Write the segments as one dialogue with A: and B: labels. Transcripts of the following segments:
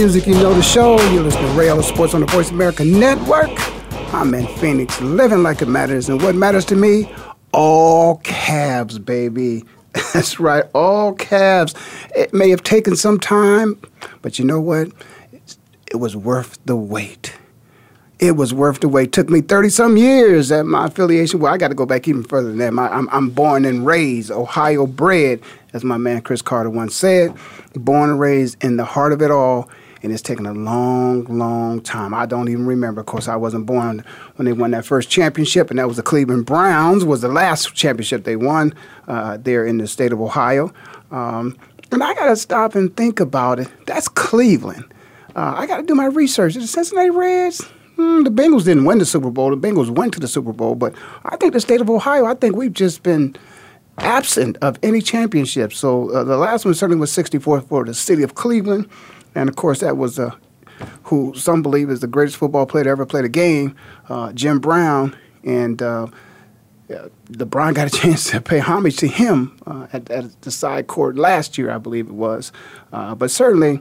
A: music, you know the show. You're listening to Ray Sports on the Voice America Network. I'm in Phoenix, living like it matters. And what matters to me? All Cavs, baby. That's right, all Cavs. It may have taken some time, but you know what? It was worth the wait. It was worth the wait. It took me 30 some years at my affiliation. Well, I got to go back even further than that. My, I'm, I'm born and raised, Ohio bred, as my man Cris Carter once said. Born and raised in the heart of it all and it's taken a long, long time. I don't even remember. Of course, I wasn't born when they won that first championship, and that was the Cleveland Browns. Was the last championship they won uh, there in the state of Ohio. Um, and I got to stop and think about it. That's Cleveland. Uh, I got to do my research. The Cincinnati Reds. Mm, the Bengals didn't win the Super Bowl. The Bengals went to the Super Bowl, but I think the state of Ohio. I think we've just been absent of any championship. So uh, the last one certainly was 64 for the city of Cleveland. And of course, that was who some believe is the greatest football player to ever play the game, uh, Jim Brown. And uh, LeBron got a chance to pay homage to him uh, at, at, the side court last year, I believe it was. Uh, but certainly,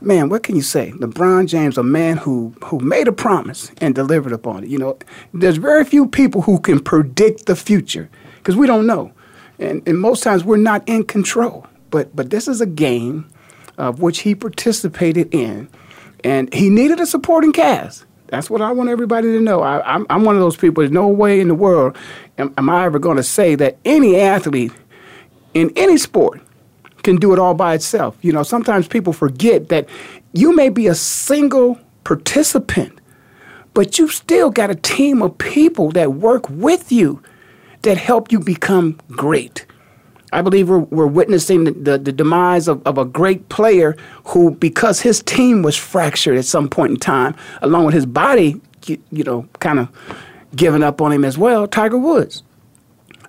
A: man, what can you say? LeBron James, a man who who made a promise and delivered upon it. You know, there's very few people who can predict the future because we don't know, and, and most times we're not in control. But but this is a game of which he participated in, and he needed a supporting cast. That's what I want everybody to know. I, am I'm, I'm one of those people. There's no way in the world am, am I ever going to say that any athlete in any sport can do it all by itself. You know, sometimes people forget that you may be a single participant, but you've still got a team of people that work with you that help you become great. I believe we're, we're witnessing the, the, the demise of, of, a great player who, because his team was fractured at some point in time, along with his body, you, you know, kind of giving up on him as well, Tiger Woods.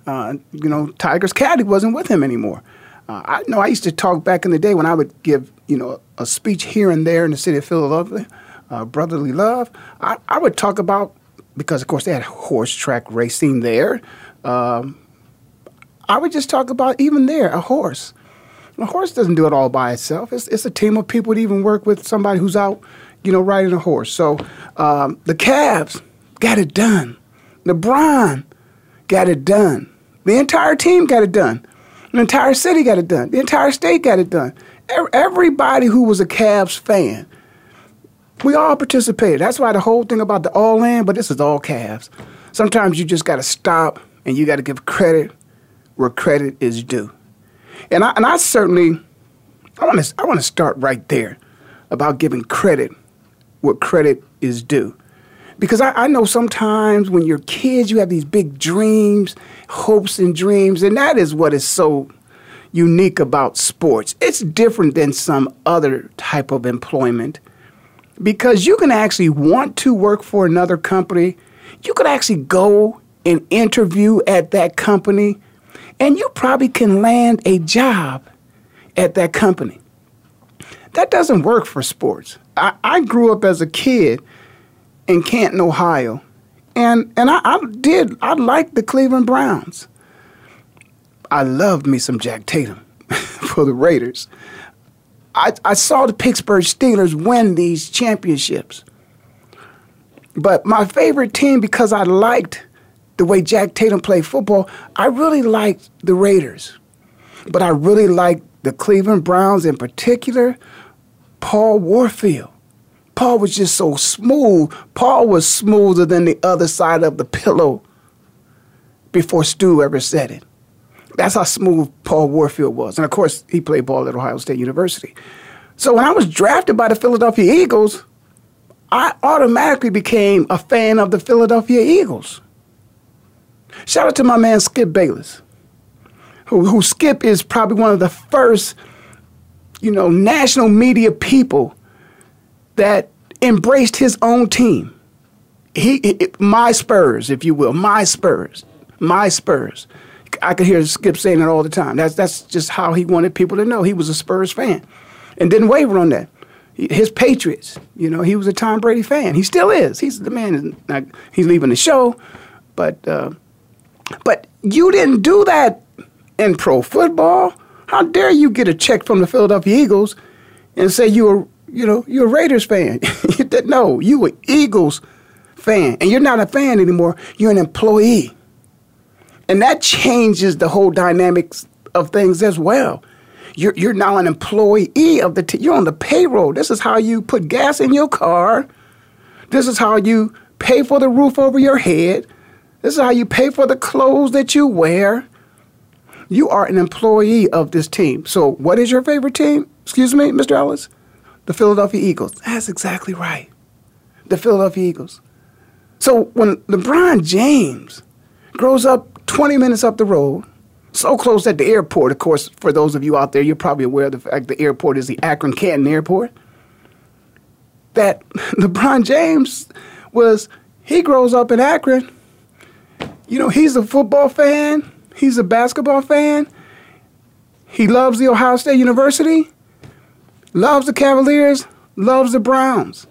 A: Uh, you know, Tiger's caddy wasn't with him anymore. Uh, I know I used to talk back in the day when I would give, you know, a speech here and there in the city of Philadelphia, uh, brotherly love. I, I, would talk about because, of course, they had horse track racing there. Um, I would just talk about even there a horse. A horse doesn't do it all by itself. It's, it's a team of people that even work with somebody who's out, you know, riding a horse. So um, the Cavs got it done. LeBron got it done. The entire team got it done. The entire city got it done. The entire state got it done. Everybody who was a Cavs fan, we all participated. That's why the whole thing about the all in, but this is all Cavs. Sometimes you just got to stop and you got to give credit where credit is due. And I, and I certainly, I want to I want to start right there about giving credit where credit is due. Because I, I know sometimes when you're kids, you have these big dreams, hopes and dreams, and that is what is so unique about sports. It's different than some other type of employment because you can actually want to work for another company. You could actually go and interview at that company and you probably can land a job at that company. That doesn't work for sports. I, I grew up as a kid in Canton, Ohio, and and I, I did I liked the Cleveland Browns. I loved me some Jack Tatum for the Raiders. I, I saw the Pittsburgh Steelers win these championships. But my favorite team because I liked the way Jack Tatum played football, I really liked the Raiders. But I really liked the Cleveland Browns in particular, Paul Warfield. Paul was just so smooth. Paul was smoother than the other side of the pillow before Stu ever said it. That's how smooth Paul Warfield was. And of course, he played ball at Ohio State University. So when I was drafted by the Philadelphia Eagles, I automatically became a fan of the Philadelphia Eagles. Shout out to my man Skip Bayless, who, who Skip is probably one of the first, you know, national media people that embraced his own team. He, my Spurs, if you will, my Spurs. my Spurs. I could hear Skip saying it all the time. That's that's just how he wanted people to know he was a Spurs fan, and didn't waver on that. His Patriots, you know, he was a Tom Brady fan. He still is. He's the man. Not, he's leaving the show, but uh, but you didn't do that in pro football. How dare you get a check from the Philadelphia Eagles and say you were, you know, you're a Raiders fan? no, you were Eagles fan, and you're not a fan anymore. You're an employee. And that changes the whole dynamics of things as well. You're, you're now an employee of the, t- you're on the payroll. This is how you put gas in your car. This is how you pay for the roof over your head. This is how you pay for the clothes that you wear. You are an employee of this team. So, what is your favorite team? Excuse me, Mr. Ellis? The Philadelphia Eagles. That's exactly right. The Philadelphia Eagles. So, when LeBron James grows up 20 minutes up the road, so close at the airport. Of course, for those of you out there, you're probably aware of the fact the airport is the Akron Canton Airport. That LeBron James was, he grows up in Akron. You know, he's a football fan, he's a basketball fan. He loves the Ohio State University, loves the Cavaliers, loves the Browns.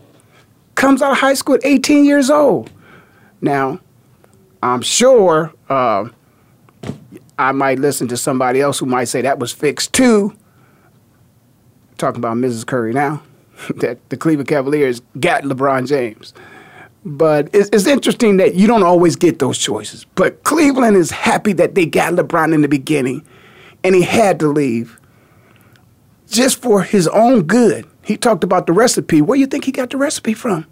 A: Comes out of high school at 18 years old. Now, I'm sure uh, I might listen to somebody else who might say that was fixed too. Talking about Mrs. Curry now, that the Cleveland Cavaliers got LeBron James. But it's, it's, interesting that you don't always get those choices. But Cleveland is happy that they got LeBron in the beginning, and he had to leave just for his own good. He talked about the recipe. Where do you think he got the recipe from?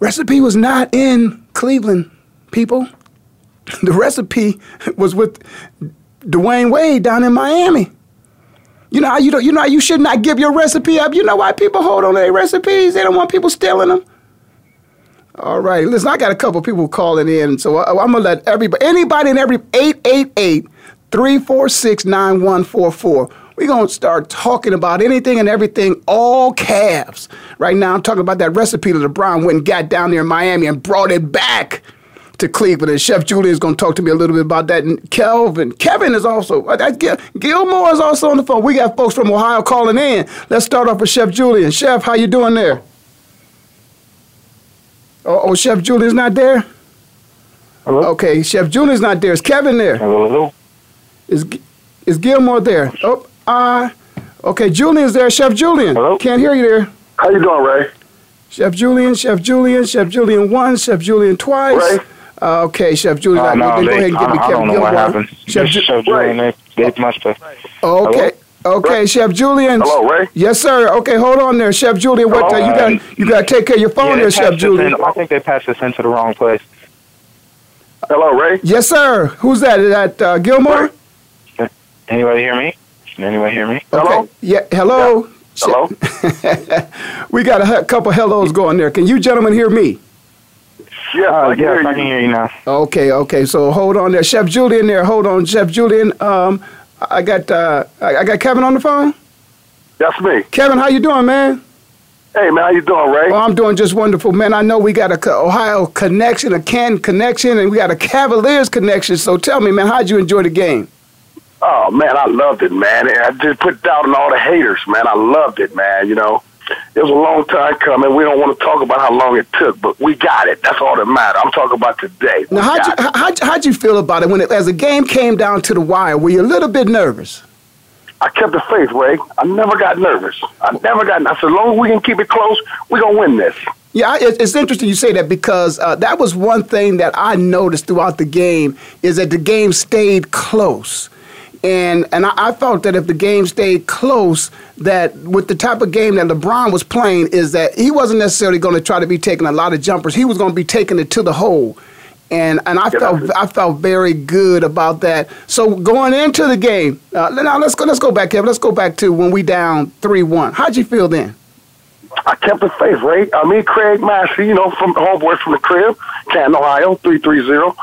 A: Recipe was not in Cleveland, people. The recipe was with Dwyane Wade down in Miami. You know how you don't, you know you should not give your recipe up. You know why people hold on to their recipes? They don't want people stealing them. All right, listen, I got a couple people calling in, so I, am gonna let everybody, anybody in every 888 346 9144. We're gonna start talking about anything and everything, all Cavs. Right now, I'm talking about that recipe that LeBron went and got down there in Miami and brought it back to Cleveland. And Chef Julian is going to talk to me a little bit about that. And Kelvin, Kevin is also, uh, Gil, Gilmore is also on the phone. We got folks from Ohio calling in. Let's start off with Chef Julian. Chef, how you doing there? Oh, oh Chef Julian's not there?
B: Hello?
A: Okay, Chef Julian's not there. Is Kevin there?
B: Hello, hello.
A: Is, is Gilmore there? Oh, uh, okay, Julian's there. Chef Julian.
B: Hello?
A: Can't hear you there.
B: How you doing, Ray?
A: Chef Julian, Chef Julian, Chef Julian once, Chef Julian twice.
B: Ray?
A: Uh, okay, Chef Julian.
B: Uh,
A: I,
B: no,
A: go ahead and give me
B: I
A: Kevin
B: don't know
A: Gilmore.
B: what happened.
A: Chef,
B: Chef,
A: Ju-
B: Chef Julian, they, they must have.
A: okay. Okay, Chef Julian.
B: Hello, Ray?
A: Yes, sir. Okay, hold on there, Chef Julian. What uh, you got? You got to take care of your phone
B: Yeah,
A: there, Chef Julian.
B: in- I think they passed this into the wrong place. Hello, Ray?
A: Yes, sir. Who's that? Is that uh, Gilmore?
B: Anybody hear me? Anybody hear me?
A: Okay.
B: Hello?
A: Yeah. Hello.
B: Hello?
A: we got a couple hellos going there. Can you gentlemen hear me?
B: Yeah,
C: Uh,
B: I can
C: yes,
B: hear
C: I
B: you.
C: can hear you now.
A: Okay, okay. So hold on there, Chef Julian. There, hold on, Chef Julian. Um, I got uh, I got Kevin on the phone.
B: That's me.
A: Kevin, how you doing, man?
B: Hey, man, how you doing, Ray?
A: Oh, I'm doing just wonderful, man. I know we got a Ohio connection, a Canton connection, and we got a Cavaliers connection. So tell me, man, how'd you enjoy the game?
B: Oh, man, I loved it, man. I just put down on all the haters, man. I loved it, man, you know. It was a long time coming. We don't want to talk about how long it took, but we got it. That's all that matters. I'm talking about today. We
A: Now, how'd you, how'd, how'd you feel about it when, it, as the game came down to the wire? Were you a little bit nervous?
B: I kept the faith, Ray. I never got nervous. I never got. I said, as long as we can keep it close, we're gonna win this.
A: Yeah, it's interesting you say that because uh, that was one thing that I noticed throughout the game is that the game stayed close. And and I, I felt that if the game stayed close, that with the type of game that LeBron was playing, is that he wasn't necessarily going to try to be taking a lot of jumpers. He was going to be taking it to the hole. And and I felt. I felt very good about that. So going into the game, uh, now let's go let's go back, Kevin. Let's go back to when we down three one. How'd you feel then?
B: I kept the faith, right? I mean, Craig Massey, you know, from homeboy from the crib, Canton, Ohio, three three zero.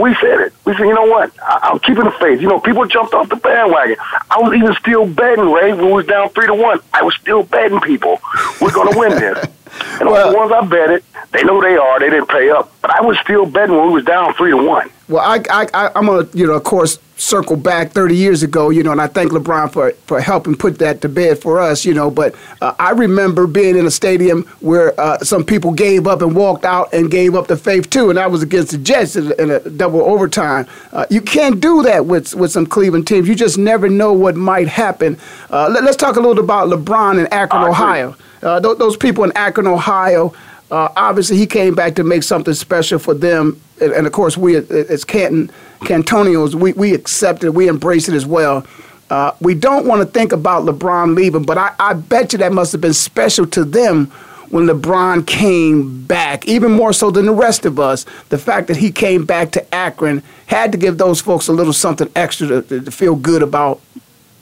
B: We said it. We said, you know what? I, I'm keeping the faith. You know, people jumped off the bandwagon. I was even still betting, Ray, when we was down three to one. I was still betting people. We're going to win this. And all
A: Well-
B: the ones I betted, they know they are. They didn't pay up. But I was still betting when we was down three to one.
A: Well, I, I, I'm gonna, you know, of course, circle back 30 years ago, you know, and I thank LeBron for, for helping put that to bed for us, you know. But uh, I remember being in a stadium where uh, some people gave up and walked out and gave up the faith too, and I was against the Jets in, in a double overtime. Uh, you can't do that with with some Cleveland teams. You just never know what might happen. Uh, let, us talk a little about LeBron in Akron, Ohio. Uh, th- those people in Akron, Ohio. Uh, obviously, he came back to make something special for them, and, and of course, we as Canton Cantonians, we we accept it, we embrace it as well. Uh, we don't want to think about LeBron leaving, but I, I bet you that must have been special to them when LeBron came back, even more so than the rest of us. The fact that he came back to Akron had to give those folks a little something extra to, to feel good about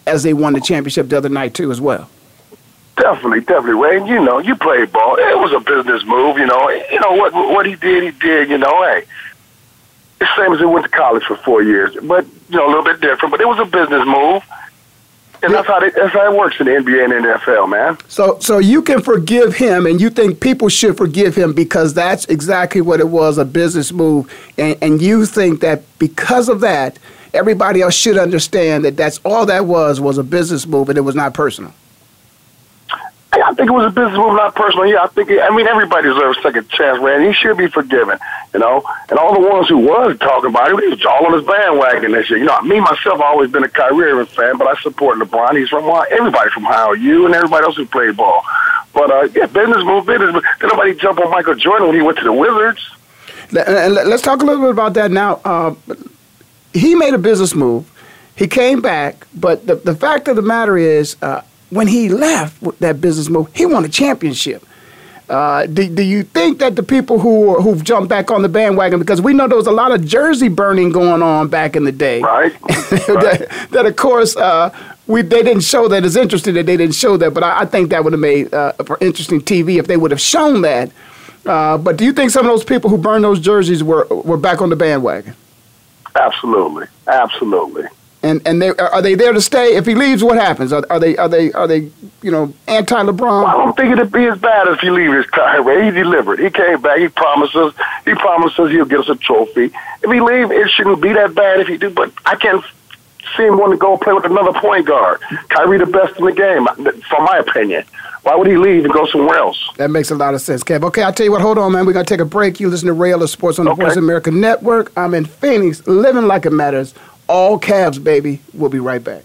A: as they won the championship the other night too, as well.
B: Definitely, definitely, Ray. You know, you played ball. It was a business move. You know, you know what what he did. He did. You know, hey, it's same as he went to college for four years, but you know, a little bit different. But it was a business move. And that's how, they, that's how it works in the NBA and NFL, man.
A: So, so you can forgive him, and you think people should forgive him because that's exactly what it was—a business move. And, and you think that because of that, everybody else should understand that that's all that was was a business move, and it was not personal.
B: I think it was a business move, not personal. Yeah, I think. It, I mean, everybody deserves a second chance, man. He should be forgiven, you know. And all the ones who was talking about it, he was all on his bandwagon this year. You know, me myself, I've always been a Kyrie Irving fan, but I support LeBron. He's from everybody from Ohio, you and everybody else who played ball. But uh, yeah, business move, business. Move. Did nobody jump on Michael Jordan when he went to the Wizards?
A: And let's talk a little bit about that now. Uh, he made a business move. He came back, but the, the fact of the matter is, uh, when he left that business move, he won a championship. Uh, do, do you think that the people who who've jumped back on the bandwagon because we know there was a lot of jersey burning going on back in the day,
B: right?
A: that, that, of course uh, we they didn't show that as interesting that they didn't show that, but I, I think that would have made uh, for interesting TV if they would have shown that. Uh, but do you think some of those people who burned those jerseys were were back on the bandwagon?
B: Absolutely, absolutely.
A: And and they are they there to stay? If he leaves, what happens? Are, are they are they are they you know anti LeBron?
B: Well, I don't think it'd be as bad if he leaves Kyrie. He delivered. He came back. He promises. He promises he'll get us a trophy. If he leave, it shouldn't be that bad if he do. But I can't see him want to go play with another point guard. Kyrie the best in the game, from my opinion. Why would he leave and go somewhere else?
A: That makes a lot of sense, Kev. Okay, I'll tell you what. Hold on, man. We're gonna take a break. You listen to Ray Ellis Sports on the okay. Voice America Network. I'm in Phoenix, living like it matters all Cavs, baby. We'll be right back.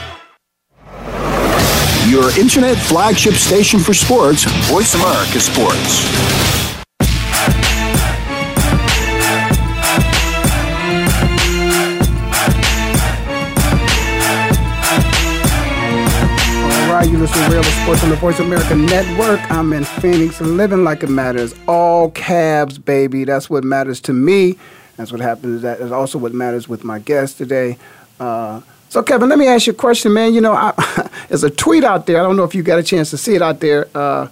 C: your internet flagship station for sports, Voice America Sports.
A: All right, you're listening to Real Sports on the Voice America Network. I'm in Phoenix, and living like it matters. All Cavs, baby. That's what matters to me. That's what happens. That is also what matters with my guest today. Uh, so, Kevin, let me ask you a question, man. You know, I, there's a tweet out there. I don't know if you got a chance to see it out there. Uh,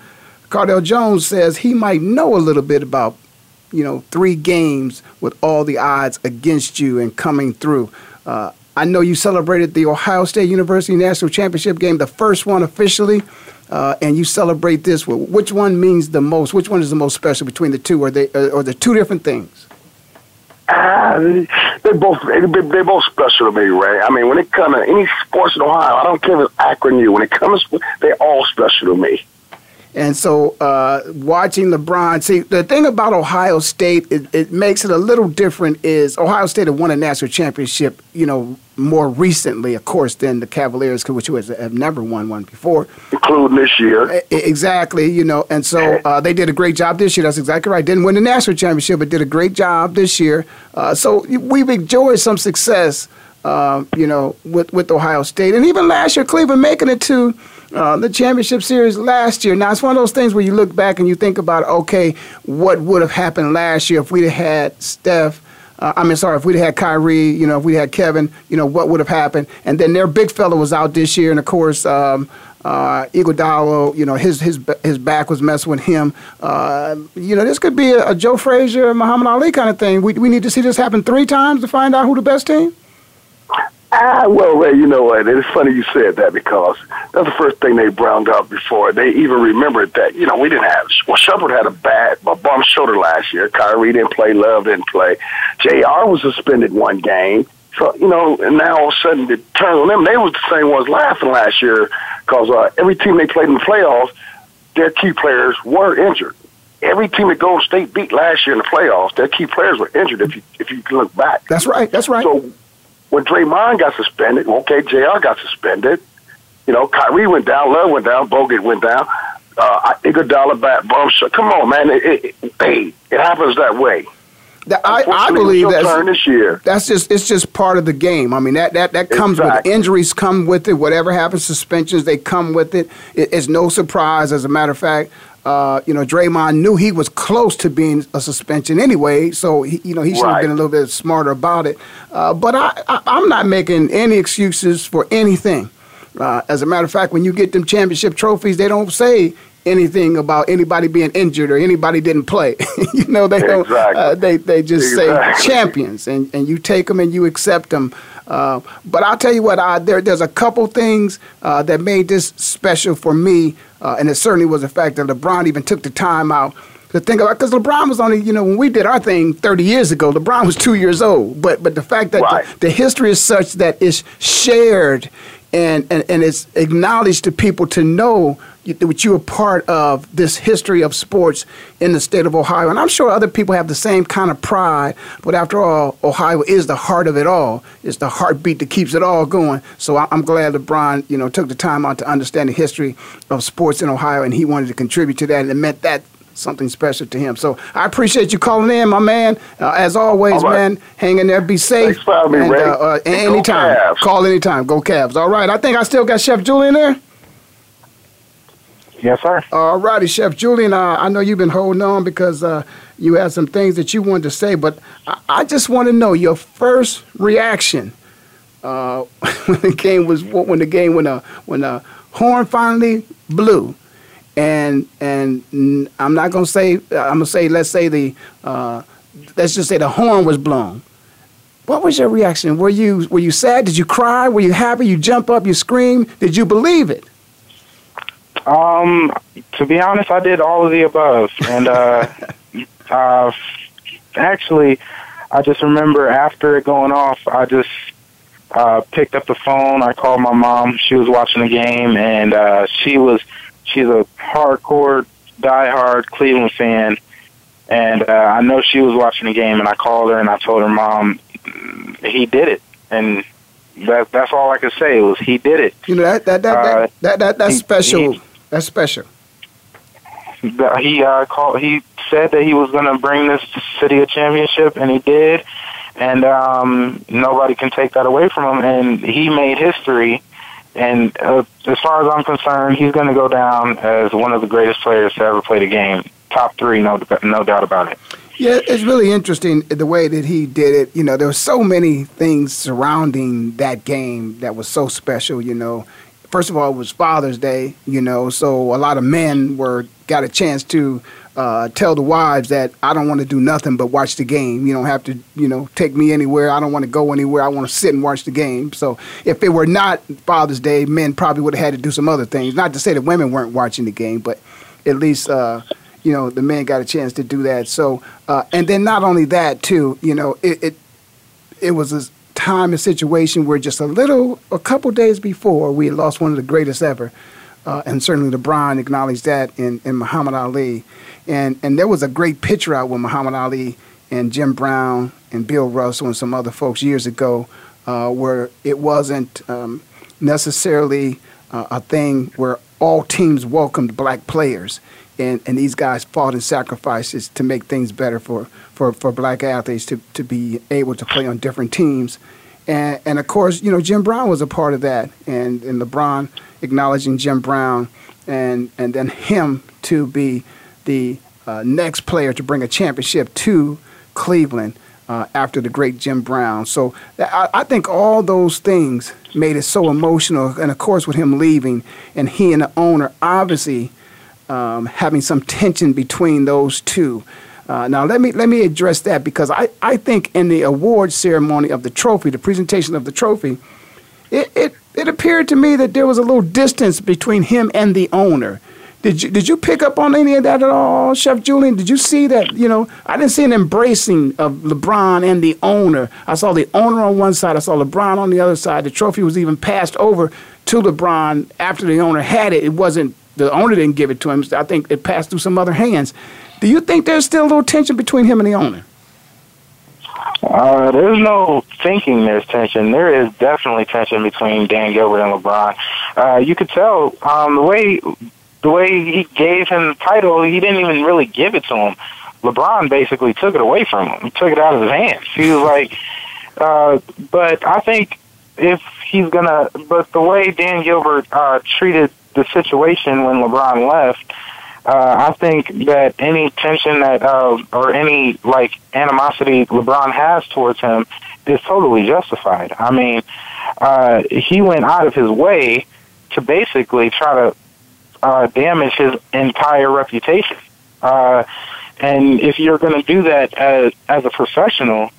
A: Cardale Jones says he might know a little bit about, you know, three games with all the odds against you and coming through. Uh, I know you celebrated the Ohio State University National Championship game, the first one officially, uh, and you celebrate this. Which one means the most? Which one is the most special between the two? Are they are they two different things?
B: Uh, they both they, both special to me, Ray. I mean, when it comes to any sports in Ohio, I don't care if it's Akron U. When it comes, they're all special to me.
A: And so, uh, watching LeBron, see, the thing about Ohio State, it, it, makes it a little different. Is Ohio State have won a national championship, you know, more recently, of course, than the Cavaliers, which have never won one before,
B: including this year.
A: Exactly, you know, and so uh, they did a great job this year. That's exactly right. Didn't win the national championship, but did a great job this year. Uh, so we've enjoyed some success, uh, you know, with with Ohio State, and even last year, Cleveland making it to uh, the championship series last year. Now, it's one of those things where you look back and you think about, okay, what would have happened last year if we'd had Steph. Uh, I mean, sorry, if we'd had Kyrie, you know, if we had Kevin, you know, what would have happened? And then their big fella was out this year, and of course, um, uh, you know, his his his back was messing with him. Uh, you know, this could be a, a Joe Frazier, Muhammad Ali kind of thing. We we need to see this happen three times to find out who the best team.
B: Ah, well, Ray, you know what? It's funny you said that because that's the first thing they browned up before they even remembered that, you know, we didn't have, well, Shepard had a bad, a bum shoulder last year. Kyrie didn't play, Love didn't play. JR was suspended one game. So, you know, and now all of a sudden it turned on them. They was the same ones laughing last year because uh, every team they played in the playoffs, their key players were injured. Every team that Golden State beat last year in the playoffs, their key players were injured. If you if you look back,
A: that's right. That's right.
B: So when Draymond got suspended, okay, JR got suspended. You know, Kyrie went down, Love went down, Bogut went down. Uh, Iguodala back, bum shot. Come on, man. It, it, it, hey, it happens that way.
A: That, I, I believe
B: that's this year.
A: That's just it's just part of the game. I mean that that, that comes exactly. with injuries come with it. Whatever happens, suspensions they come with it. it. It's no surprise. As a matter of fact, uh, you know, Draymond knew he was close to being a suspension anyway, so he, you know he should have right. been a little bit smarter about it. Uh, but I, I, am not making any excuses for anything. Uh, as a matter of fact, when you get them championship trophies, they don't say anything about anybody being injured or anybody didn't play. you know, they
B: don't.
A: Exactly.
B: Uh,
A: they they just exactly. say champions, and, and you take them and you accept them. Uh, but I'll tell you what, I, there, there's a couple things uh, that made this special for me, uh, and it certainly was the fact that LeBron even took the time out to think about because LeBron was only, you know, when we did our thing 30 years ago, LeBron was two years old. But but the fact that right. the, the, history is such that it's shared and, and, and it's acknowledged to people to know that you are part of this history of sports in the state of Ohio. And I'm sure other people have the same kind of pride, but after all, Ohio is the heart of it all. It's the heartbeat that keeps it all going. So I'm glad LeBron, you know, took the time out to understand the history of sports in Ohio, and he wanted to contribute to that, and it meant that something special to him. So I appreciate you calling in, my man. Uh, as always, right. man, hang in there, be safe.
B: Thanks for me,
A: and,
B: Ray.
A: Uh, uh, anytime. Call anytime. Go Cavs. All right. I think I still got Chef Julian there.
D: Yes, sir.
A: All righty, Chef Julian. Uh, I know you've been holding on because uh, you had some things that you wanted to say, but I, I just want to know your first reaction uh, when the game was when the game when the when the horn finally blew and and I'm not gonna say I'm gonna say let's say the uh, let's just say the horn was blown. What was your reaction? Were you were you sad? Did you cry? Were you happy? You jump up? You scream? Did you believe it?
D: Um, to be honest, I did all of the above, and uh, uh, actually, I just remember after it going off, I just uh, picked up the phone. I called my mom. She was watching the game, and uh, she was she's a hardcore, diehard Cleveland fan, and uh, I know she was watching the game. And I called her and I told her, "Mom, he did it," and that that's all I could say was he did it.
A: You know that that that, uh, that, that, that that's he, special. He, that's special.
D: He uh, called. He said that he was going to bring this city a championship, and he did. And um, nobody can take that away from him. And he made history and uh, as far as I'm concerned, he's going to go down as one of the greatest players to ever play the game. Top three, no, no doubt about it.
A: Yeah, it's really interesting the way that he did it. You know, there were so many things surrounding that game that was so special. You know, first of all, it was Father's Day. You know, so a lot of men were got a chance to uh, tell the wives that I don't want to do nothing but watch the game. You don't have to, you know, take me anywhere. I don't want to go anywhere. I want to sit and watch the game. So if it were not Father's Day, men probably would have had to do some other things. Not to say that women weren't watching the game, but at least, uh, you know, the men got a chance to do that. So, uh, and then not only that too, you know, it it, it was a time and situation where just a little, a couple days before, we had lost one of the greatest ever. Uh, and certainly LeBron acknowledged that in, in Muhammad Ali. And, and there was a great picture out with Muhammad Ali and Jim Brown and Bill Russell and some other folks years ago uh, where it wasn't um, necessarily uh, a thing where all teams welcomed black players. And, and these guys fought and sacrifices to make things better for, for, for black athletes to, to be able to play on different teams. And, and of course, you know, Jim Brown was a part of that. And, and LeBron acknowledging Jim Brown and, and then him to be – the uh, next player to bring a championship to Cleveland uh, after the great Jim Brown. So I, I, think all those things made it so emotional. And of course, with him leaving and he and the owner obviously um, having some tension between those two. Uh, now let me let me address that because I, I think in the award ceremony of the trophy, the presentation of the trophy, it, it, it appeared to me that there was a little distance between him and the owner. Did you did you pick up on any of that at all, Chef Julian? Did you see that? You know, I didn't see an embracing of LeBron and the owner. I saw the owner on one side. I saw LeBron on the other side. The trophy was even passed over to LeBron after the owner had it. It wasn't the owner didn't give it to him. I think it passed through some other hands. Do you think there's still a little tension between him and the owner?
D: Uh, there's no thinking there's tension. There is definitely tension between Dan Gilbert and LeBron. Uh, you could tell um, the way the way he gave him the title, he didn't even really give it to him. LeBron basically took it away from him. He took it out of his hands. He was like, uh, but I think if he's gonna, but the way Dan Gilbert uh, treated the situation when LeBron left, uh, I think that any tension that uh, or any like animosity LeBron has towards him is totally justified. I mean, uh, he went out of his way to basically try to uh, damage his entire reputation. Uh, and if you're going to do that as, as a professional,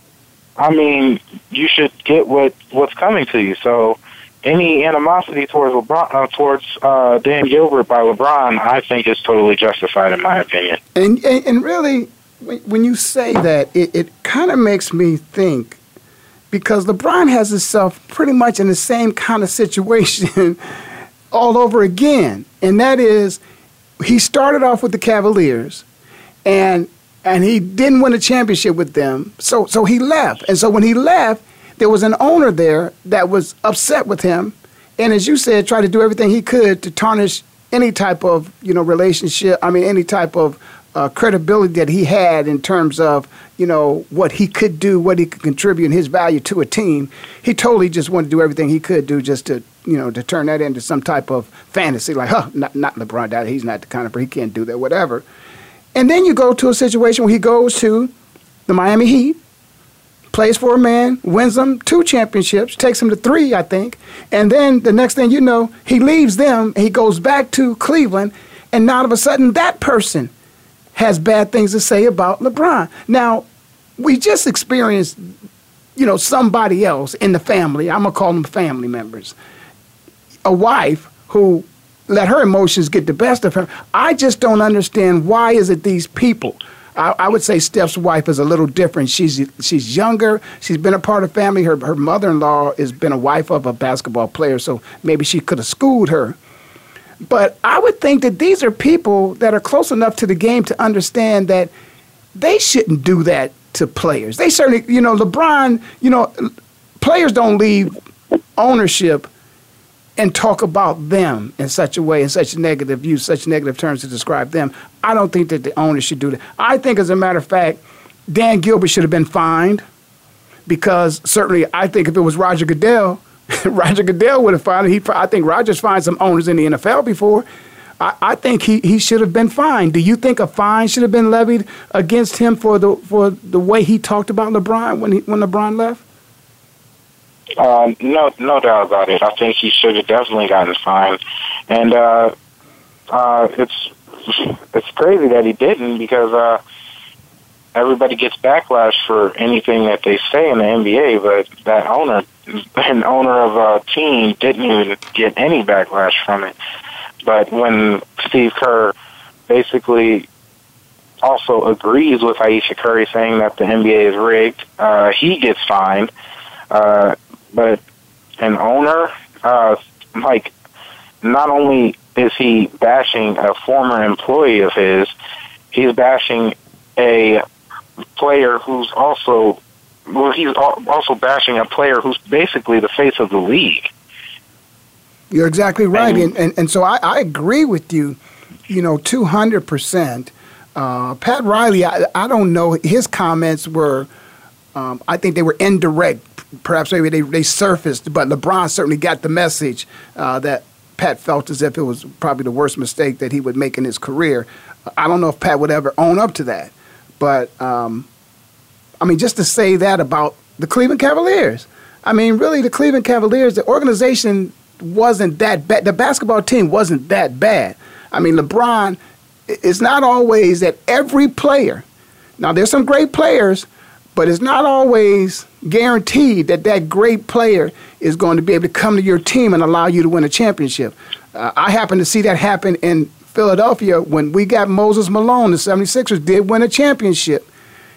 D: I mean, you should get what what's coming to you. So, any animosity towards LeBron, uh, towards uh, Dan Gilbert by LeBron, I think is totally justified in my opinion.
A: And and, and really, when you say that, it, it kind of makes me think because LeBron has himself pretty much in the same kind of situation all over again, and that is he started off with the Cavaliers, and and he didn't win a championship with them, so so he left, and so when he left, there was an owner there that was upset with him, and as you said, tried to do everything he could to tarnish any type of you know relationship. I mean, any type of uh, credibility that he had in terms of you know what he could do, what he could contribute, and his value to a team. He totally just wanted to do everything he could do just to you know to turn that into some type of fantasy, like huh, not not LeBron. That he's not the kind of he can't do that, whatever. And then you go to a situation where he goes to the Miami Heat, plays for a man, wins them two championships, takes them to three, I think, and then the next thing you know, he leaves them, he goes back to Cleveland, and now all of a sudden that person has bad things to say about LeBron. Now, we just experienced, you know, somebody else in the family. I'm gonna call them family members. A wife who let her emotions get the best of her. I just don't understand why is it these people. I, I, would say Steph's wife is a little different. She's she's younger. She's been a part of family. Her her mother-in-law has been a wife of a basketball player, so maybe she could have schooled her. But I would think that these are people that are close enough to the game to understand that they shouldn't do that to players. They certainly, you know, LeBron, you know, players don't leave ownership and talk about them in such a way, in such negative use, such negative terms to describe them. I don't think that the owner should do that. I think, as a matter of fact, Dan Gilbert should have been fined because certainly I think if it was Roger Goodell, Roger Goodell would have fined. He, I think Rogers fined some owners in the NFL before. I, I think he, he should have been fined. Do you think a fine should have been levied against him for the for the way he talked about LeBron when he, when LeBron left?
D: Uh, no, no doubt about it. I think he should have definitely gotten fined, and uh, uh, it's it's crazy that he didn't because uh, everybody gets backlash for anything that they say in the NBA, but that owner, an owner of a team, didn't even get any backlash from it. But when Steve Kerr basically also agrees with Ayesha Curry saying that the NBA is rigged, uh, he gets fined. Uh, but an owner, uh, like, not only is he bashing a former employee of his, he's bashing a player who's also well, he's also bashing a player who's basically the face of the league.
A: You're exactly right, and and, and so I, I agree with you, you know, two hundred percent. Uh, Pat Riley, I, I don't know. His comments were, um, I think they were indirect. Perhaps maybe they, they surfaced, but LeBron certainly got the message uh, that Pat felt as if it was probably the worst mistake that he would make in his career. I don't know if Pat would ever own up to that. But um, I mean, just to say that about the Cleveland Cavaliers. I mean, really, the Cleveland Cavaliers, the organization wasn't that bad. The basketball team wasn't that bad. I mean, LeBron, it's not always that every player, now there's some great players, but it's not always guaranteed that that great player is going to be able to come to your team and allow you to win a championship. Uh, I happen to see that happen in Philadelphia, when we got Moses Malone, the 76ers did win a championship.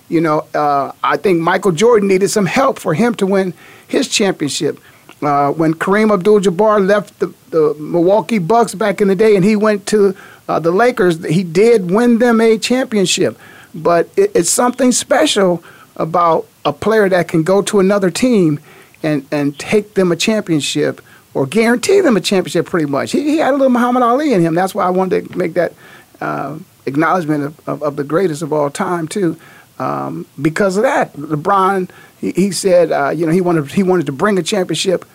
A: You know, uh, I think Michael Jordan needed some help for him to win his championship. Uh, when Kareem Abdul-Jabbar left the, the, Milwaukee Bucks back in the day, and he went to uh, the Lakers, he did win them a championship. But it, it's something special about a player that can go to another team and, and take them a championship or guarantee them a championship pretty much. He, he, had a little Muhammad Ali in him. That's why I wanted to make that uh, acknowledgement of, of, of, the greatest of all time, too. Um, because of that, LeBron, he, he said, uh, you know, he wanted, he wanted to bring a championship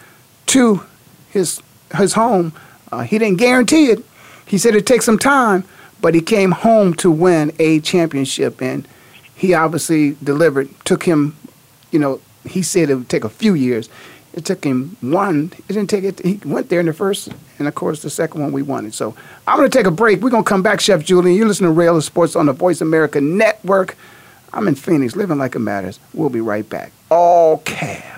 A: to his, his home. Uh, he didn't guarantee it. He said it takes some time, but he came home to win a championship. And he obviously delivered, took him, you know, he said it would take a few years. It took him one. It didn't take it. He went there in the first, and of course the second one we it. So I'm going to take a break. We're going to come back, Chef Julian. You listen to Rail Sports on the Voice America Network. I'm in Phoenix, living like it matters. We'll be right back. All Cavs.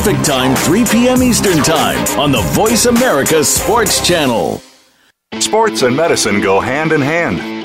E: Pacific Time, 3 p.m. Eastern Time on the Voice America Sports Channel.
F: Sports and medicine go hand in hand.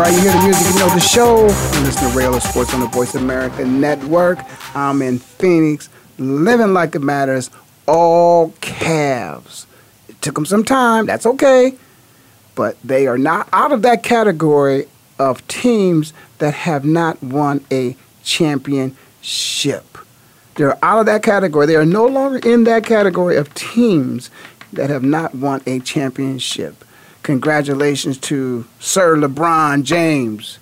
A: Right, you hear the music, you know the show. You listen to Rail Sports on the Voice America Network. I'm in Phoenix, living like it matters. all Cavs. It took them some time. That's okay. But they are not out of that category of teams that have not won a championship. They're out of that category. They are no longer in that category of teams that have not won a championship. Congratulations to Sir LeBron James,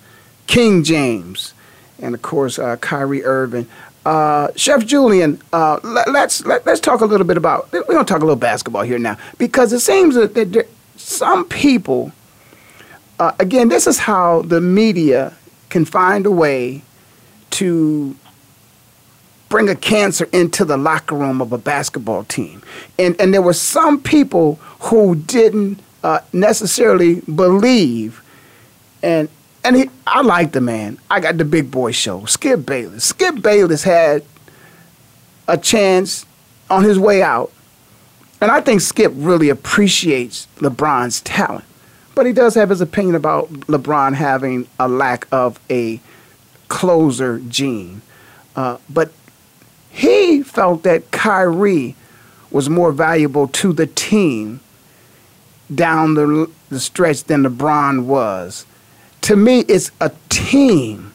A: King James, and of course uh, Kyrie Irving. Uh, Chef Julian, uh, let, us let, us talk a little bit about. We're gonna talk a little basketball here now because it seems that, that some people. Uh, again, this is how the media can find a way to bring a cancer into the locker room of a basketball team. And, and there were some people who didn't uh, necessarily believe, and, and he, I like the man. I got the big boy show, Skip Bayless. Skip Bayless had a chance on his way out. And I think Skip really appreciates LeBron's talent. But he does have his opinion about LeBron having a lack of a closer gene. Uh, but he felt that Kyrie was more valuable to the team down the, the stretch than LeBron was. To me, it's a team.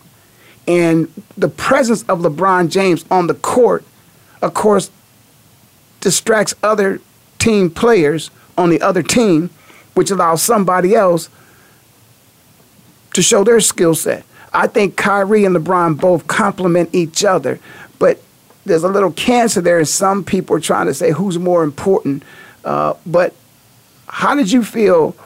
A: And the presence of LeBron James on the court, of course, distracts other team players on the other team, which allows somebody else to show their skill set. I think Kyrie and LeBron both complement each other, but there's a little cancer there, and some people are trying to say who's more important. Uh, but how did you feel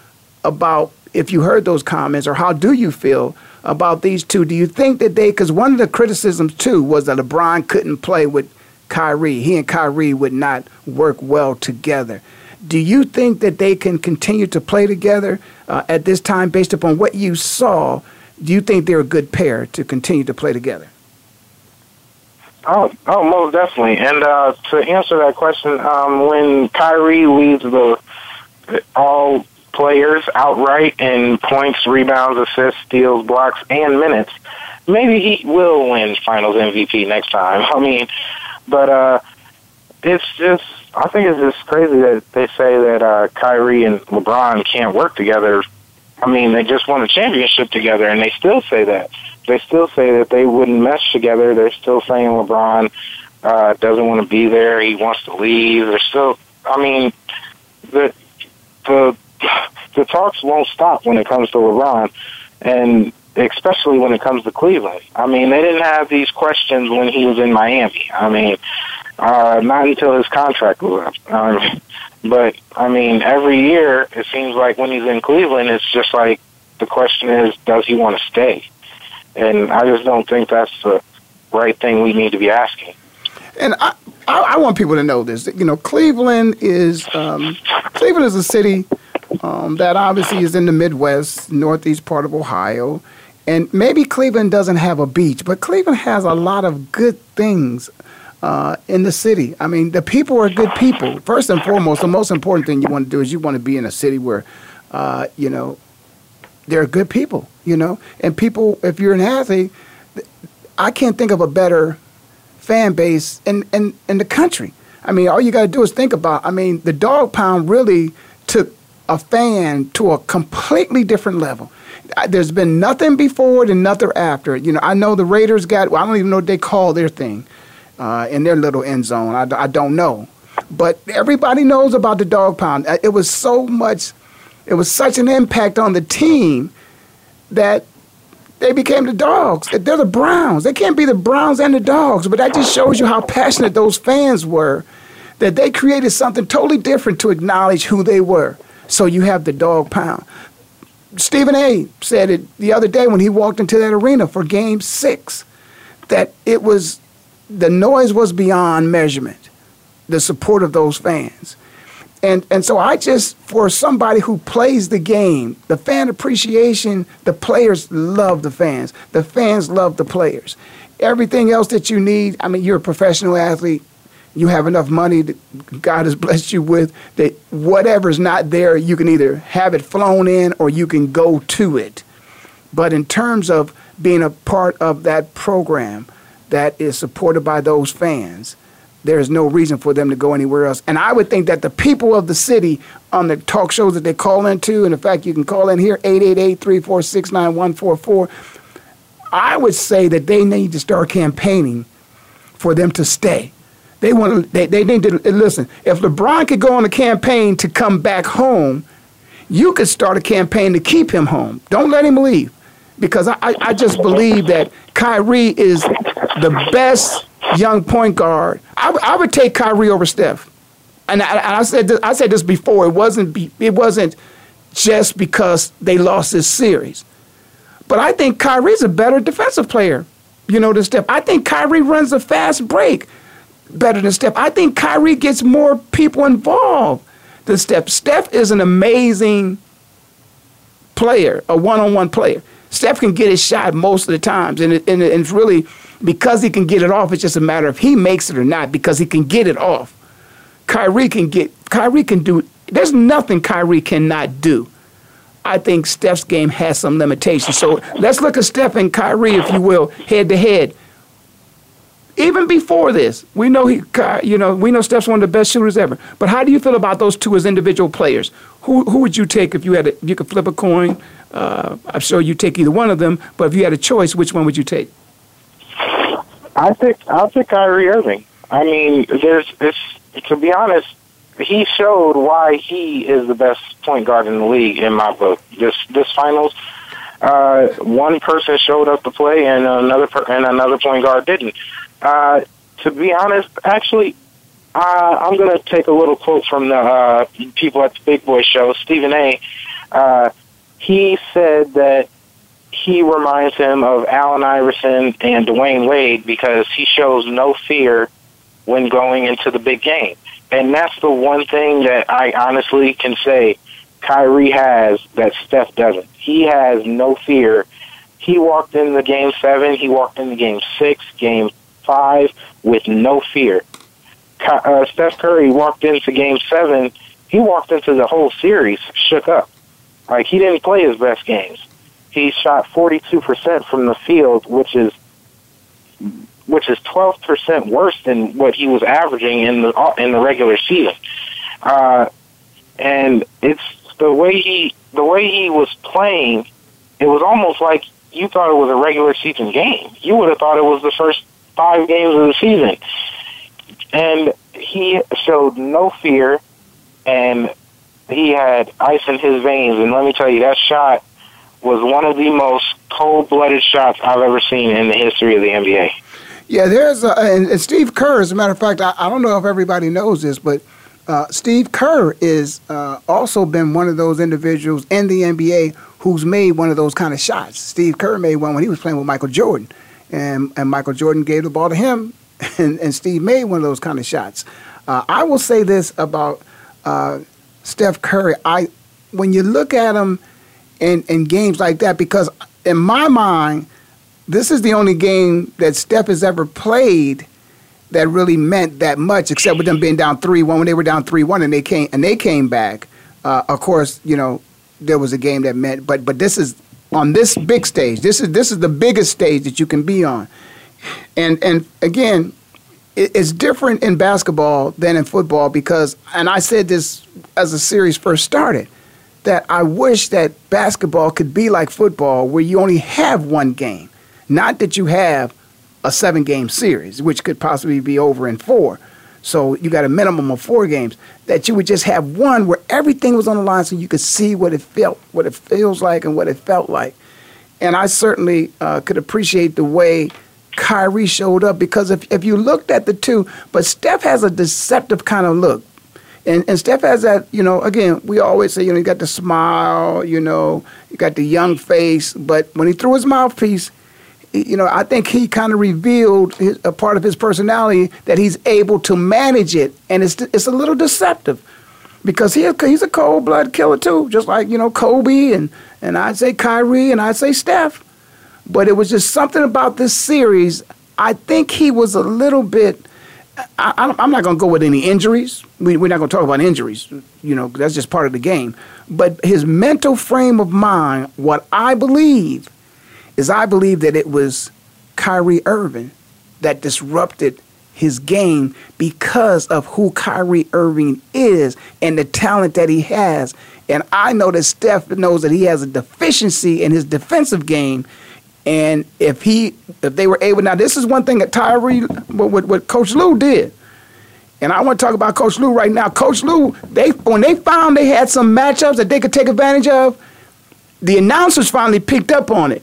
A: about if you heard those comments, or how do you feel about these two? Do you think that they? Because one of the criticisms too was that LeBron couldn't play with Kyrie. He and Kyrie would not work well together. Do you think that they can continue to play together uh, at this time, based upon what you saw? do you think they're a good pair to continue to play together?
D: Oh, oh, most definitely. And uh, to answer that question, um, when Kyrie leaves the all players outright in points, rebounds, assists, steals, blocks, and minutes, maybe he will win Finals MVP next time. I mean, but uh, it's just I think it's just crazy that they say that uh, Kyrie and LeBron can't work together I mean, they just won a championship together, and they still say that. They still say that they wouldn't mesh together. They're still saying LeBron uh, doesn't want to be there. He wants to leave. They're still. I mean, the the the talks won't stop when it comes to LeBron, and especially when it comes to Cleveland. I mean, they didn't have these questions when he was in Miami. I mean, uh, not until his contract was up. Um, but I mean, every year it seems like when he's in Cleveland, it's just like the question is, does he want to stay? And I just don't think that's the right thing we need to be asking.
A: And I, I, I want people to know this. You know, Cleveland is um, Cleveland is a city um, that obviously is in the Midwest, northeast part of Ohio. And maybe Cleveland doesn't have a beach, but Cleveland has a lot of good things uh, in the city. I mean, the people are good people. First and foremost, the most important thing you want to do is you want to be in a city where, uh, you know, there are good people, you know, and people. If you're an athlete, I can't think of a better fan base in in, in the country. I mean, all you got to do is think about. I mean, the dog pound really took a fan to a completely different level. There's been nothing before it and nothing after. You know, I know the Raiders got. Well, I don't even know what they call their thing uh, in their little end zone. I, I don't know. But everybody knows about the dog pound. Uh, it was so much, it was such an impact on the team that they became the dogs. They're the Browns. They can't be the Browns and the dogs, but that just shows you how passionate those fans were that they created something totally different to acknowledge who they were. So you have the dog pound. Stephen A said it the other day when he walked into that arena for game six that it was the noise was beyond measurement, the support of those fans. And, and so I just, for somebody who plays the game, the fan appreciation, the players love the fans. The fans love the players. Everything else that you need, I mean, you're a professional athlete, you have enough money that God has blessed you with, that whatever's not there, you can either have it flown in or you can go to it. But in terms of being a part of that program, that is supported by those fans, there is no reason for them to go anywhere else. And I would think that the people of the city on the talk shows that they call into, and in fact, you can call in here 888 346 9144. I would say that they need to start campaigning for them to stay. They want to, they, they need to listen. If LeBron could go on a campaign to come back home, you could start a campaign to keep him home. Don't let him leave. Because I, I just believe that Kyrie is the best young point guard. I, would take Kyrie over Steph. And I, I said this, I said this before. It wasn't be, it wasn't just because they lost this series, but I think Kyrie's a better defensive player. You know, than Steph. I think Kyrie runs a fast break better than Steph. I think Kyrie gets more people involved than Steph. Steph is an amazing player, a one-on-one player. Steph can get his shot most of the times, and, it, and, it's really because he can get it off. It's just a matter of he makes it or not because he can get it off. Kyrie can get. Kyrie can do. There's nothing Kyrie cannot do. I think Steph's game has some limitations. So let's look at Steph and Kyrie, if you will, head to head. Even before this, we know he, you know, we know Steph's one of the best shooters ever. But how do you feel about those two as individual players? Who who would you take if you had a, if you could flip a coin? Uh, I'm sure you take either one of them, but if you had a choice, which one would you take?
D: I think I'll pick Kyrie Irving. I mean, there's this. To be honest, he showed why he is the best point guard in the league in my book. This this finals, uh, one person showed up to play and another per- and another point guard didn't. Uh, to be honest, actually, uh, I'm going to take a little quote from the uh, people at the Big Boy Show, Stephen A. Uh, he said that he reminds him of Allen Iverson and Dwyane Wade because he shows no fear when going into the big game. And that's the one thing that I honestly can say Kyrie has that Steph doesn't. He has no fear. He walked in the game seven, he walked in the game six, game five with no fear. Uh, Steph Curry walked into game seven, he walked into the whole series shook up. Like he didn't play his best games. He shot 42% from the field, which is which is 12% worse than what he was averaging in the in the regular season. Uh, and it's the way he the way he was playing. It was almost like you thought it was a regular season game. You would have thought it was the first five games of the season. And he showed no fear, and he had ice in his veins. And let me tell you, that shot was one of the most cold-blooded shots I've ever seen in the history of the NBA.
A: Yeah, there's a, and, and Steve Kerr. As a matter of fact, I, I don't know if everybody knows this, but uh, Steve Kerr is uh, also been one of those individuals in the NBA who's made one of those kind of shots. Steve Kerr made one when he was playing with Michael Jordan, and and Michael Jordan gave the ball to him, and, and Steve made one of those kind of shots. Uh, I will say this about uh, Steph Curry. I when you look at him in in games like that, because in my mind, this is the only game that Steph has ever played that really meant that much, except with them being down three one when they were down three one and they came and they came back. Uh, of course, you know there was a game that meant, but but this is on this big stage. This is this is the biggest stage that you can be on, and and again, it's different in basketball than in football because, and I said this as the series first started, that I wish that basketball could be like football, where you only have one game, not that you have a seven game series, which could possibly be over in four. So you got a minimum of four games. That you would just have one where everything was on the line, so you could see what it felt, what it feels like, and what it felt like. And I certainly uh, could appreciate the way Kyrie showed up because if if you looked at the two, but Steph has a deceptive kind of look. And, and Steph has that, you know, again, we always say, you know, you got the smile, you know, you got the young face, but when he threw his mouthpiece, you know, I think he kind of revealed his, a part of his personality that he's able to manage it, and it's it's a little deceptive because he he's a cold blood killer too, just like you know Kobe and and I'd say Kyrie and I'd say Steph, but it was just something about this series. I think he was a little bit. I, am not going to go with any injuries. We, we're not going to talk about injuries. You know, that's just part of the game. But his mental frame of mind, what I believe is I believe that it was Kyrie Irving that disrupted his game because of who Kyrie Irving is and the talent that he has. And I know that Steph knows that he has a deficiency in his defensive game. And if he, if they were able, now this is one thing that Tyree, what, what, Coach Lue did. And I want to talk about Coach Lue right now. Coach Lue, they when they found they had some matchups that they could take advantage of, the announcers finally picked up on it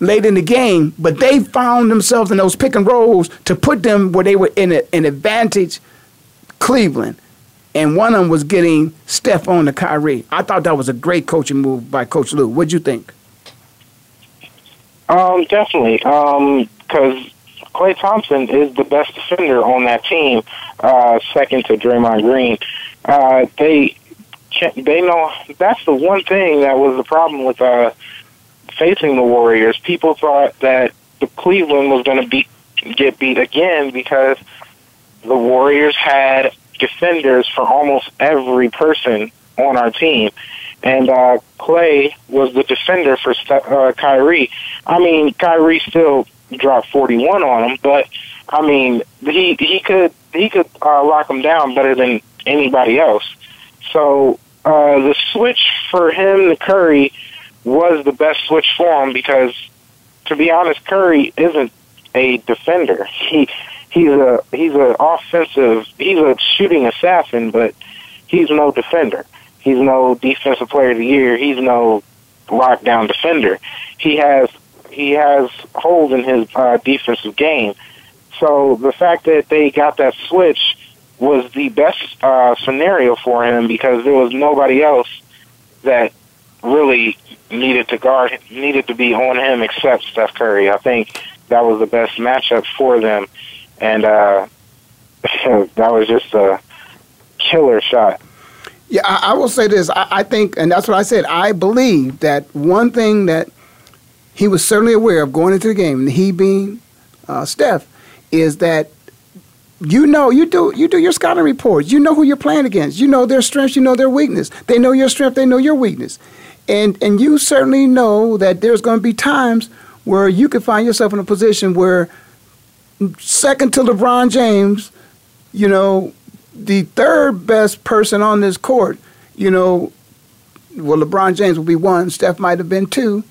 A: late in the game, but they found themselves in those pick and rolls to put them where they were in a, an advantage Cleveland. And one of them was getting Steph on the Kyrie. I thought that was a great coaching move by Coach Lue. What'd you think?
D: Um, definitely. Um, because Klay Thompson is the best defender on that team, uh, second to Draymond Green. Uh, they they know that's the one thing that was the problem with uh facing the Warriors, people thought that the Cleveland was going to beat get beat again because the Warriors had defenders for almost every person on our team. And uh, Klay was the defender for uh, Kyrie. I mean, Kyrie still dropped 41 on him, but I mean, he he could he could uh, lock him down better than anybody else. So uh, the switch for him to Curry was the best switch for him because, to be honest, Curry isn't a defender. He he's a he's an offensive he's a shooting assassin, but he's no defender. He's no defensive player of the year. He's no lockdown defender. He has he has holes in his uh, defensive game. So the fact that they got that switch was the best uh, scenario for him because there was nobody else that really needed to guard, needed to be on him except Steph Curry. I think that was the best matchup for them, and uh, that was just a killer shot.
A: Yeah, I, I will say this. I, I think, and that's what I said. I believe that one thing that he was certainly aware of going into the game, he being uh, Steph, is that you know you do you do your scouting reports. You know who you're playing against. You know their strengths. You know their weakness. They know your strength. They know your weakness and and you certainly know that there's going to be times where you could find yourself in a position where second to LeBron James, you know, the third best person on this court, you know, well, LeBron James would be one, Steph might have been two,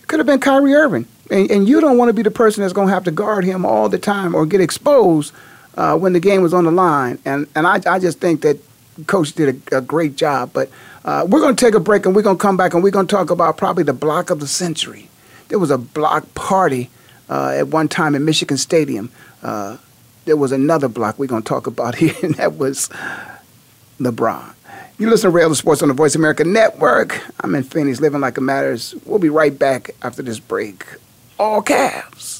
A: it could have been Kyrie Irving. And, and you don't want to be the person that's going to have to guard him all the time or get exposed uh, when the game was on the line. And, and I, I just think that Coach did a, a great job. But uh, we're going to take a break and we're going to come back and we're going to talk about probably the block of the century. There was a block party uh, at one time in Michigan Stadium. There was another block we're going to talk about here, and that was LeBron. You listen to Ray Ellis Sports on the Voice America Network. I'm in Phoenix, living like it matters. We'll be right back after this break. All Cavs.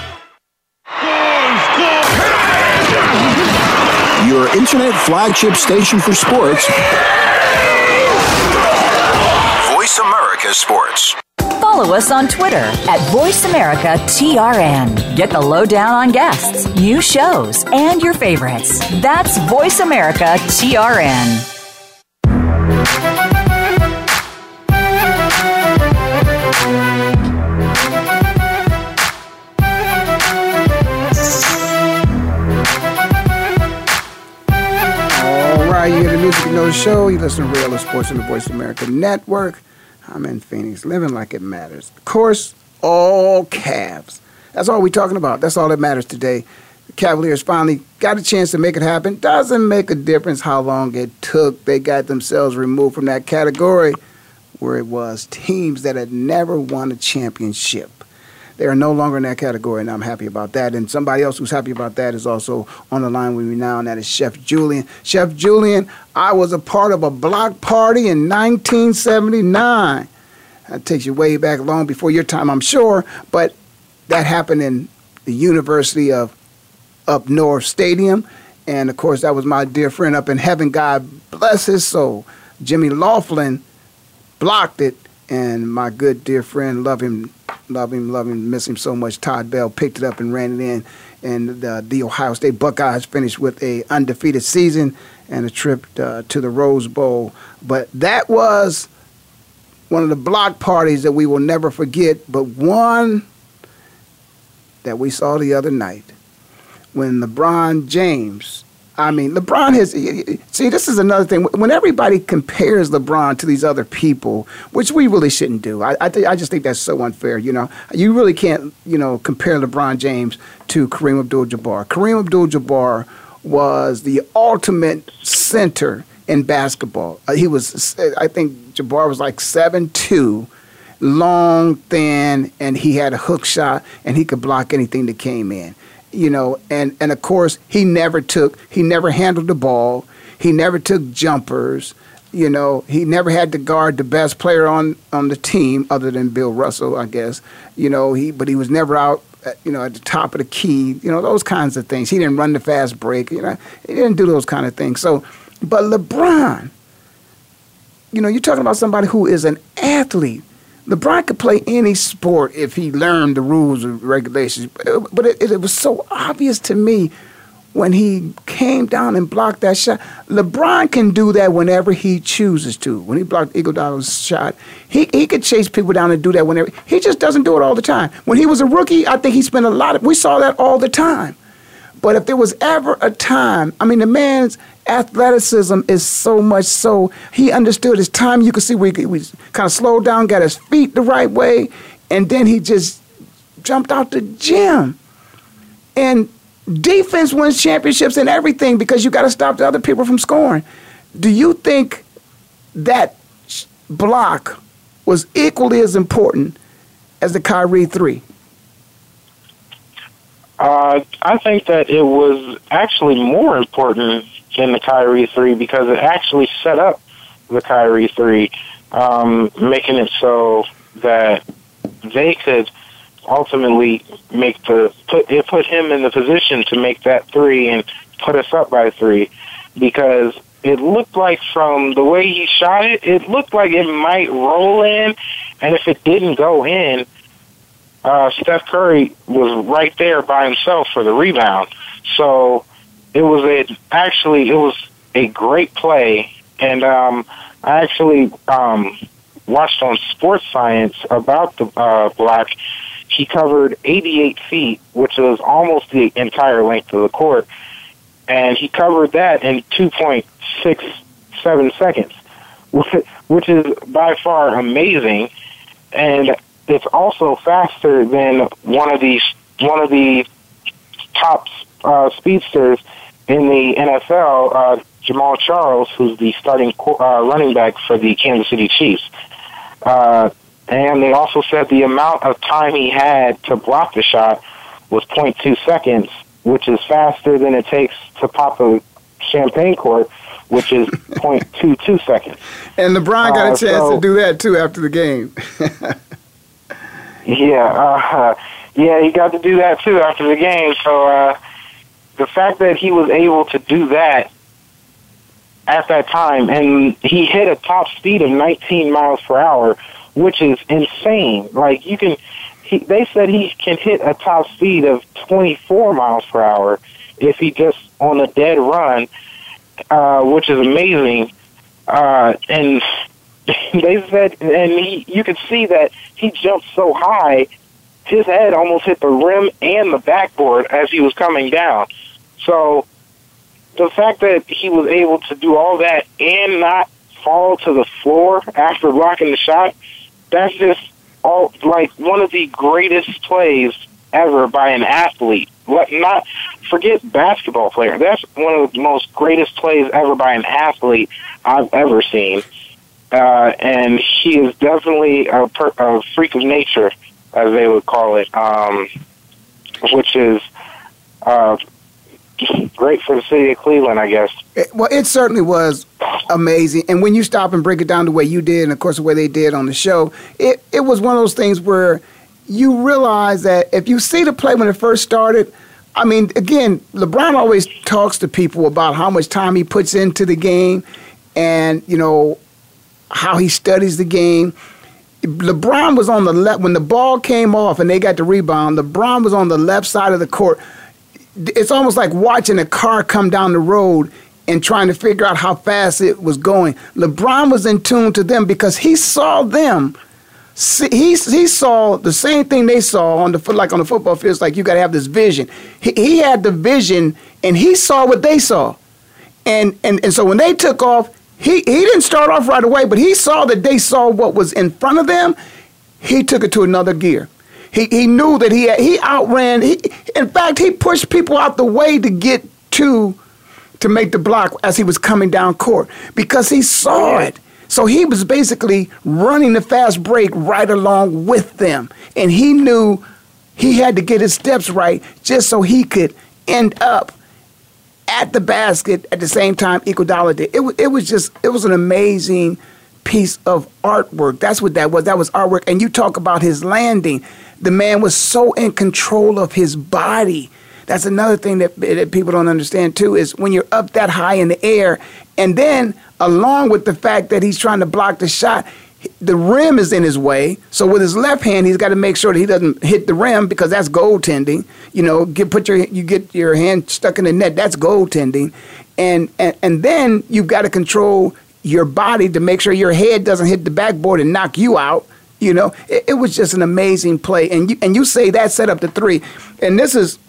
C: Your internet flagship station for sports.
G: Voice America Sports.
H: Follow us on Twitter at VoiceAmericaTRN. Get the lowdown on guests, new shows, and your favorites. That's Voice
A: you know the show. You listen to Ray Ellis Sports on the Voice of America Network. I'm in Phoenix, living like it matters. Of course, all Cavs. That's all we're talking about. That's all that matters today. The Cavaliers finally got a chance to make it happen. Doesn't make a difference how long it took. They got themselves removed from that category where it was teams that had never won a championship. They are no longer in that category, and I'm happy about that. And somebody else who's happy about that is also on the line with me now, and that is Chef Julian. Chef Julian, I was a part of a block party in 1979. That takes you way back long before your time, I'm sure, but that happened in the University of Up North Stadium. And of course, that was my dear friend up in heaven. God bless his soul. Jimmy Laughlin blocked it, and my good dear friend, love him love him, love him, miss him so much. Todd Bell picked it up and ran it in, and the, the Ohio State Buckeyes finished with a undefeated season and a trip uh, to the Rose Bowl. But that was one of the block parties that we will never forget, but one that we saw the other night when LeBron James I mean, LeBron has. See, this is another thing. When everybody compares LeBron to these other people, which we really shouldn't do, I, I, th- I just think that's so unfair. You know, you really can't, you know, compare LeBron James to Kareem Abdul-Jabbar. Kareem Abdul-Jabbar was the ultimate center in basketball. Uh, he was, I think, Jabbar was like seven two, long, thin, and he had a hook shot, and he could block anything that came in you know, and, and of course, he never took, he never handled the ball. He never took jumpers. You know, he never had to guard the best player on, on the team other than Bill Russell, I guess. You know, he but he was never out, at, you know, at the top of the key. You know, those kinds of things. He didn't run the fast break. You know, he didn't do those kind of things. So, but LeBron, you know, you're talking about somebody who is an athlete LeBron could play any sport if he learned the rules and regulations. But it, it, was so obvious to me when he came down and blocked that shot. LeBron can do that whenever he chooses to. When he blocked Iguodala's shot, he, he could chase people down and do that whenever. He just doesn't do it all the time. When he was a rookie, I think he spent a lot of. We saw that all the time. But if there was ever a time, I mean, the man's athleticism is so much so he understood his time. You could see where he, kind of slowed down, got his feet the right way, and then he just jumped out the gym. And defense wins championships and everything because you got to stop the other people from scoring. Do you think that block was equally as important as the Kyrie three?
D: Uh, I think that it was actually more important than the Kyrie three because it actually set up the Kyrie three, um, making it so that they could ultimately make the put it put him in the position to make that three and put us up by three because it looked like from the way he shot it, it looked like it might roll in, and if it didn't go in, uh, Steph Curry was right there by himself for the rebound. So it was a actually it was a great play, and um, I actually um, watched on Sports Science about the uh, block. He covered 88 feet, which was almost the entire length of the court, and he covered that in 2.67 seconds, which is by far amazing. And it's also faster than one of these one of the top uh, speedsters in the NFL, uh, Jamaal Charles, who's the starting uh, running back for the Kansas City Chiefs. Uh, and they also said the amount of time he had to block the shot was 0.2 seconds, which is faster than it takes to pop a champagne cork, which is 0.22 seconds.
A: And LeBron got a uh, chance so, to do that too after the game.
D: Yeah, uh, yeah, he got to do that too after the game. So uh, the fact that he was able to do that at that time, and he hit a top speed of 19 miles per hour, which is insane. Like you can, he, they said he can hit a top speed of 24 miles per hour if he just on a dead run, uh, which is amazing. Uh, and they said, and he, you could see that he jumped so high, his head almost hit the rim and the backboard as he was coming down. So the fact that he was able to do all that and not fall to the floor after blocking the shot, that's just all like one of the greatest plays ever by an athlete. Let not forget basketball player. That's one of the most greatest plays ever by an athlete I've ever seen. Uh, and he is definitely a, per, a freak of nature, as they would call it, um, which is uh, great for the city of Cleveland, I guess.
A: It, well, it certainly was amazing. And when you stop and break it down the way you did, and of course the way they did on the show, it, it was one of those things where you realize that if you see the play when it first started, I mean, again, LeBron always talks to people about how much time he puts into the game and, you know, how he studies the game. LeBron was on the left when the ball came off and they got the rebound. LeBron was on the left side of the court. It's almost like watching a car come down the road and trying to figure out how fast it was going. LeBron was in tune to them because he saw them. See, he, he saw the same thing they saw on the like on the football field. It's like you got to have this vision. He, he had the vision, and he saw what they saw, and and and so when they took off, he, he didn't start off right away, but he saw that they saw what was in front of them. He took it to another gear. He, he knew that he he outran. He, in fact, he pushed people out the way to get to to make the block as he was coming down court because he saw it. So he was basically running the fast break right along with them, and he knew he had to get his steps right just so he could end up at the basket at the same time Iguodala did. It, it was just it was an amazing piece of artwork. That's what that was. That was artwork. And you talk about his landing. The man was so in control of his body. That's another thing that, that people don't understand too is when you're up that high in the air, and then along with the fact that he's trying to block the shot, the rim is in his way. So with his left hand, he's got to make sure that he doesn't hit the rim because that's goaltending. You know, get put your you get your hand stuck in the net. That's goaltending, and and and then you've got to control your body to make sure your head doesn't hit the backboard and knock you out. You know, it, it was just an amazing play, and you and you say that set up the three, and this is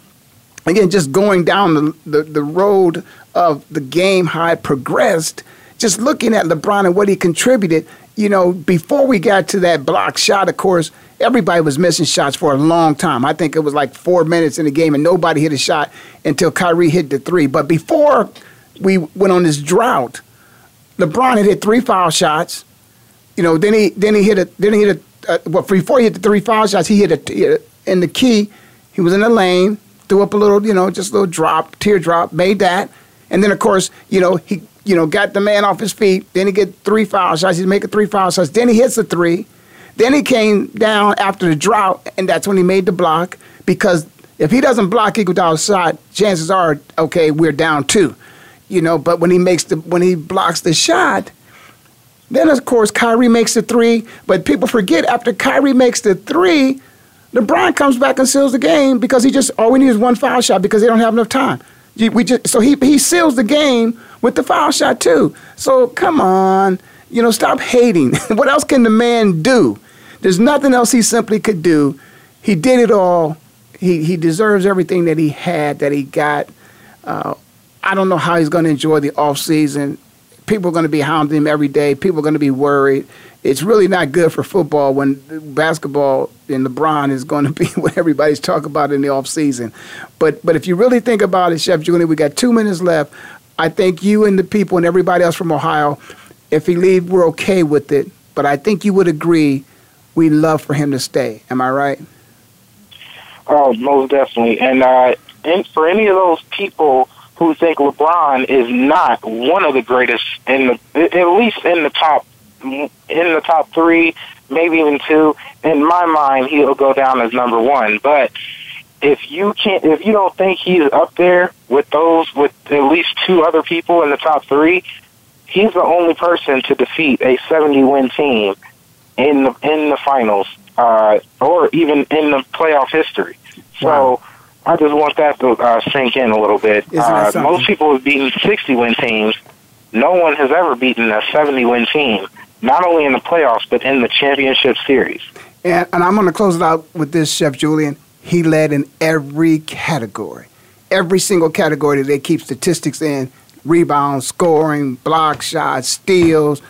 A: again just going down the the, the road of the game how it progressed. Just looking at LeBron and what he contributed, you know, before we got to that block shot, of course, everybody was missing shots for a long time. I think it was like four minutes in the game, and nobody hit a shot until Kyrie hit the three. But before we went on this drought, LeBron had hit three foul shots. You know, then he then he hit a then he hit a uh, well before he hit the three foul shots, he hit a, he hit a in the key. He was in the lane, threw up a little, you know, just a little drop, teardrop, made that, and then of course, you know, he you know, got the man off his feet. Then he get three foul shots. He's making three foul shots. Then he hits a three. Then he came down after the drought, and that's when he made the block. Because if he doesn't block Iguodala's shot, chances are, okay, we're down two. You know, but when he makes the when he blocks the shot, then of course Kyrie makes the three. But people forget after Kyrie makes the three, LeBron comes back and seals the game because he just all we need is one foul shot because they don't have enough time. We just so he he seals the game with the foul shot too. So come on, you know, stop hating. what else can the man do? There's nothing else he simply could do. He did it all. He he deserves everything that he had, that he got. Uh, I don't know how he's going to enjoy the off season. People are going to be hounding him every day. People are going to be worried. It's really not good for football when basketball and LeBron is going to be what everybody's talking about in the off season. But but if you really think about it, Chef Julian, we got two minutes left. I think you and the people and everybody else from Ohio, if he leave, we're okay with it. But I think you would agree we'd love for him to stay. Am I right?
D: Oh, most definitely. And uh, and for any of those people who think LeBron is not one of the greatest in the at least in the top in the top three, maybe even two. In my mind, he'll go down as number one. But if you can't, if you don't think he's up there with those, with at least two other people in the top three, he's the only person to defeat a 70 win team in the in the finals, uh, or even in the playoff history. So. Wow. I just want that to uh, sink in a little bit. Uh, most people have beaten 60 win teams. No one has ever beaten a 70 win team, not only in the playoffs, but in the championship series.
A: And, and I'm going to close it out with this, Chef Julian. He led in every category. every single category that they keep statistics in rebounds, scoring, block shots, steals.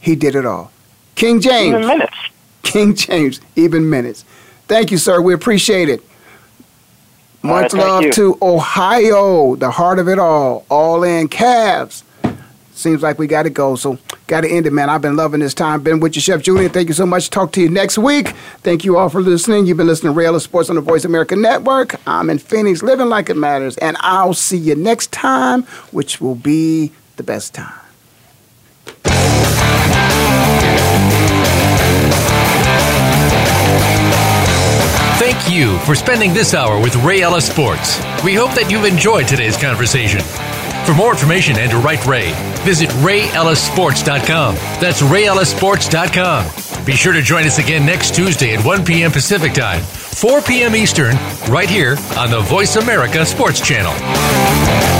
A: He did it all. King James.
D: Even minutes.
A: King James, even minutes. Thank you, sir. We appreciate it. Much
D: right,
A: love
D: you.
A: to Ohio, the heart of it all. All in Cavs. Seems like we got to go, so got to end it, man. I've been loving this time. Been with you, Chef Julian. Thank you so much. Talk to you next week. Thank you all for listening. You've been listening to Ray Ellis Sports on the Voice America Network. I'm in Phoenix, living like it matters, and I'll see you next time, which will be the best time.
I: Thank you for spending this hour with Ray Ellis Sports. We hope that you've enjoyed today's conversation. For more information and to write Ray, visit RayEllisSports.com. That's RayEllisSports.com. Be sure to join us again next Tuesday at 1 p.m. Pacific Time, 4 p.m. Eastern, right here on the Voice America Sports Channel.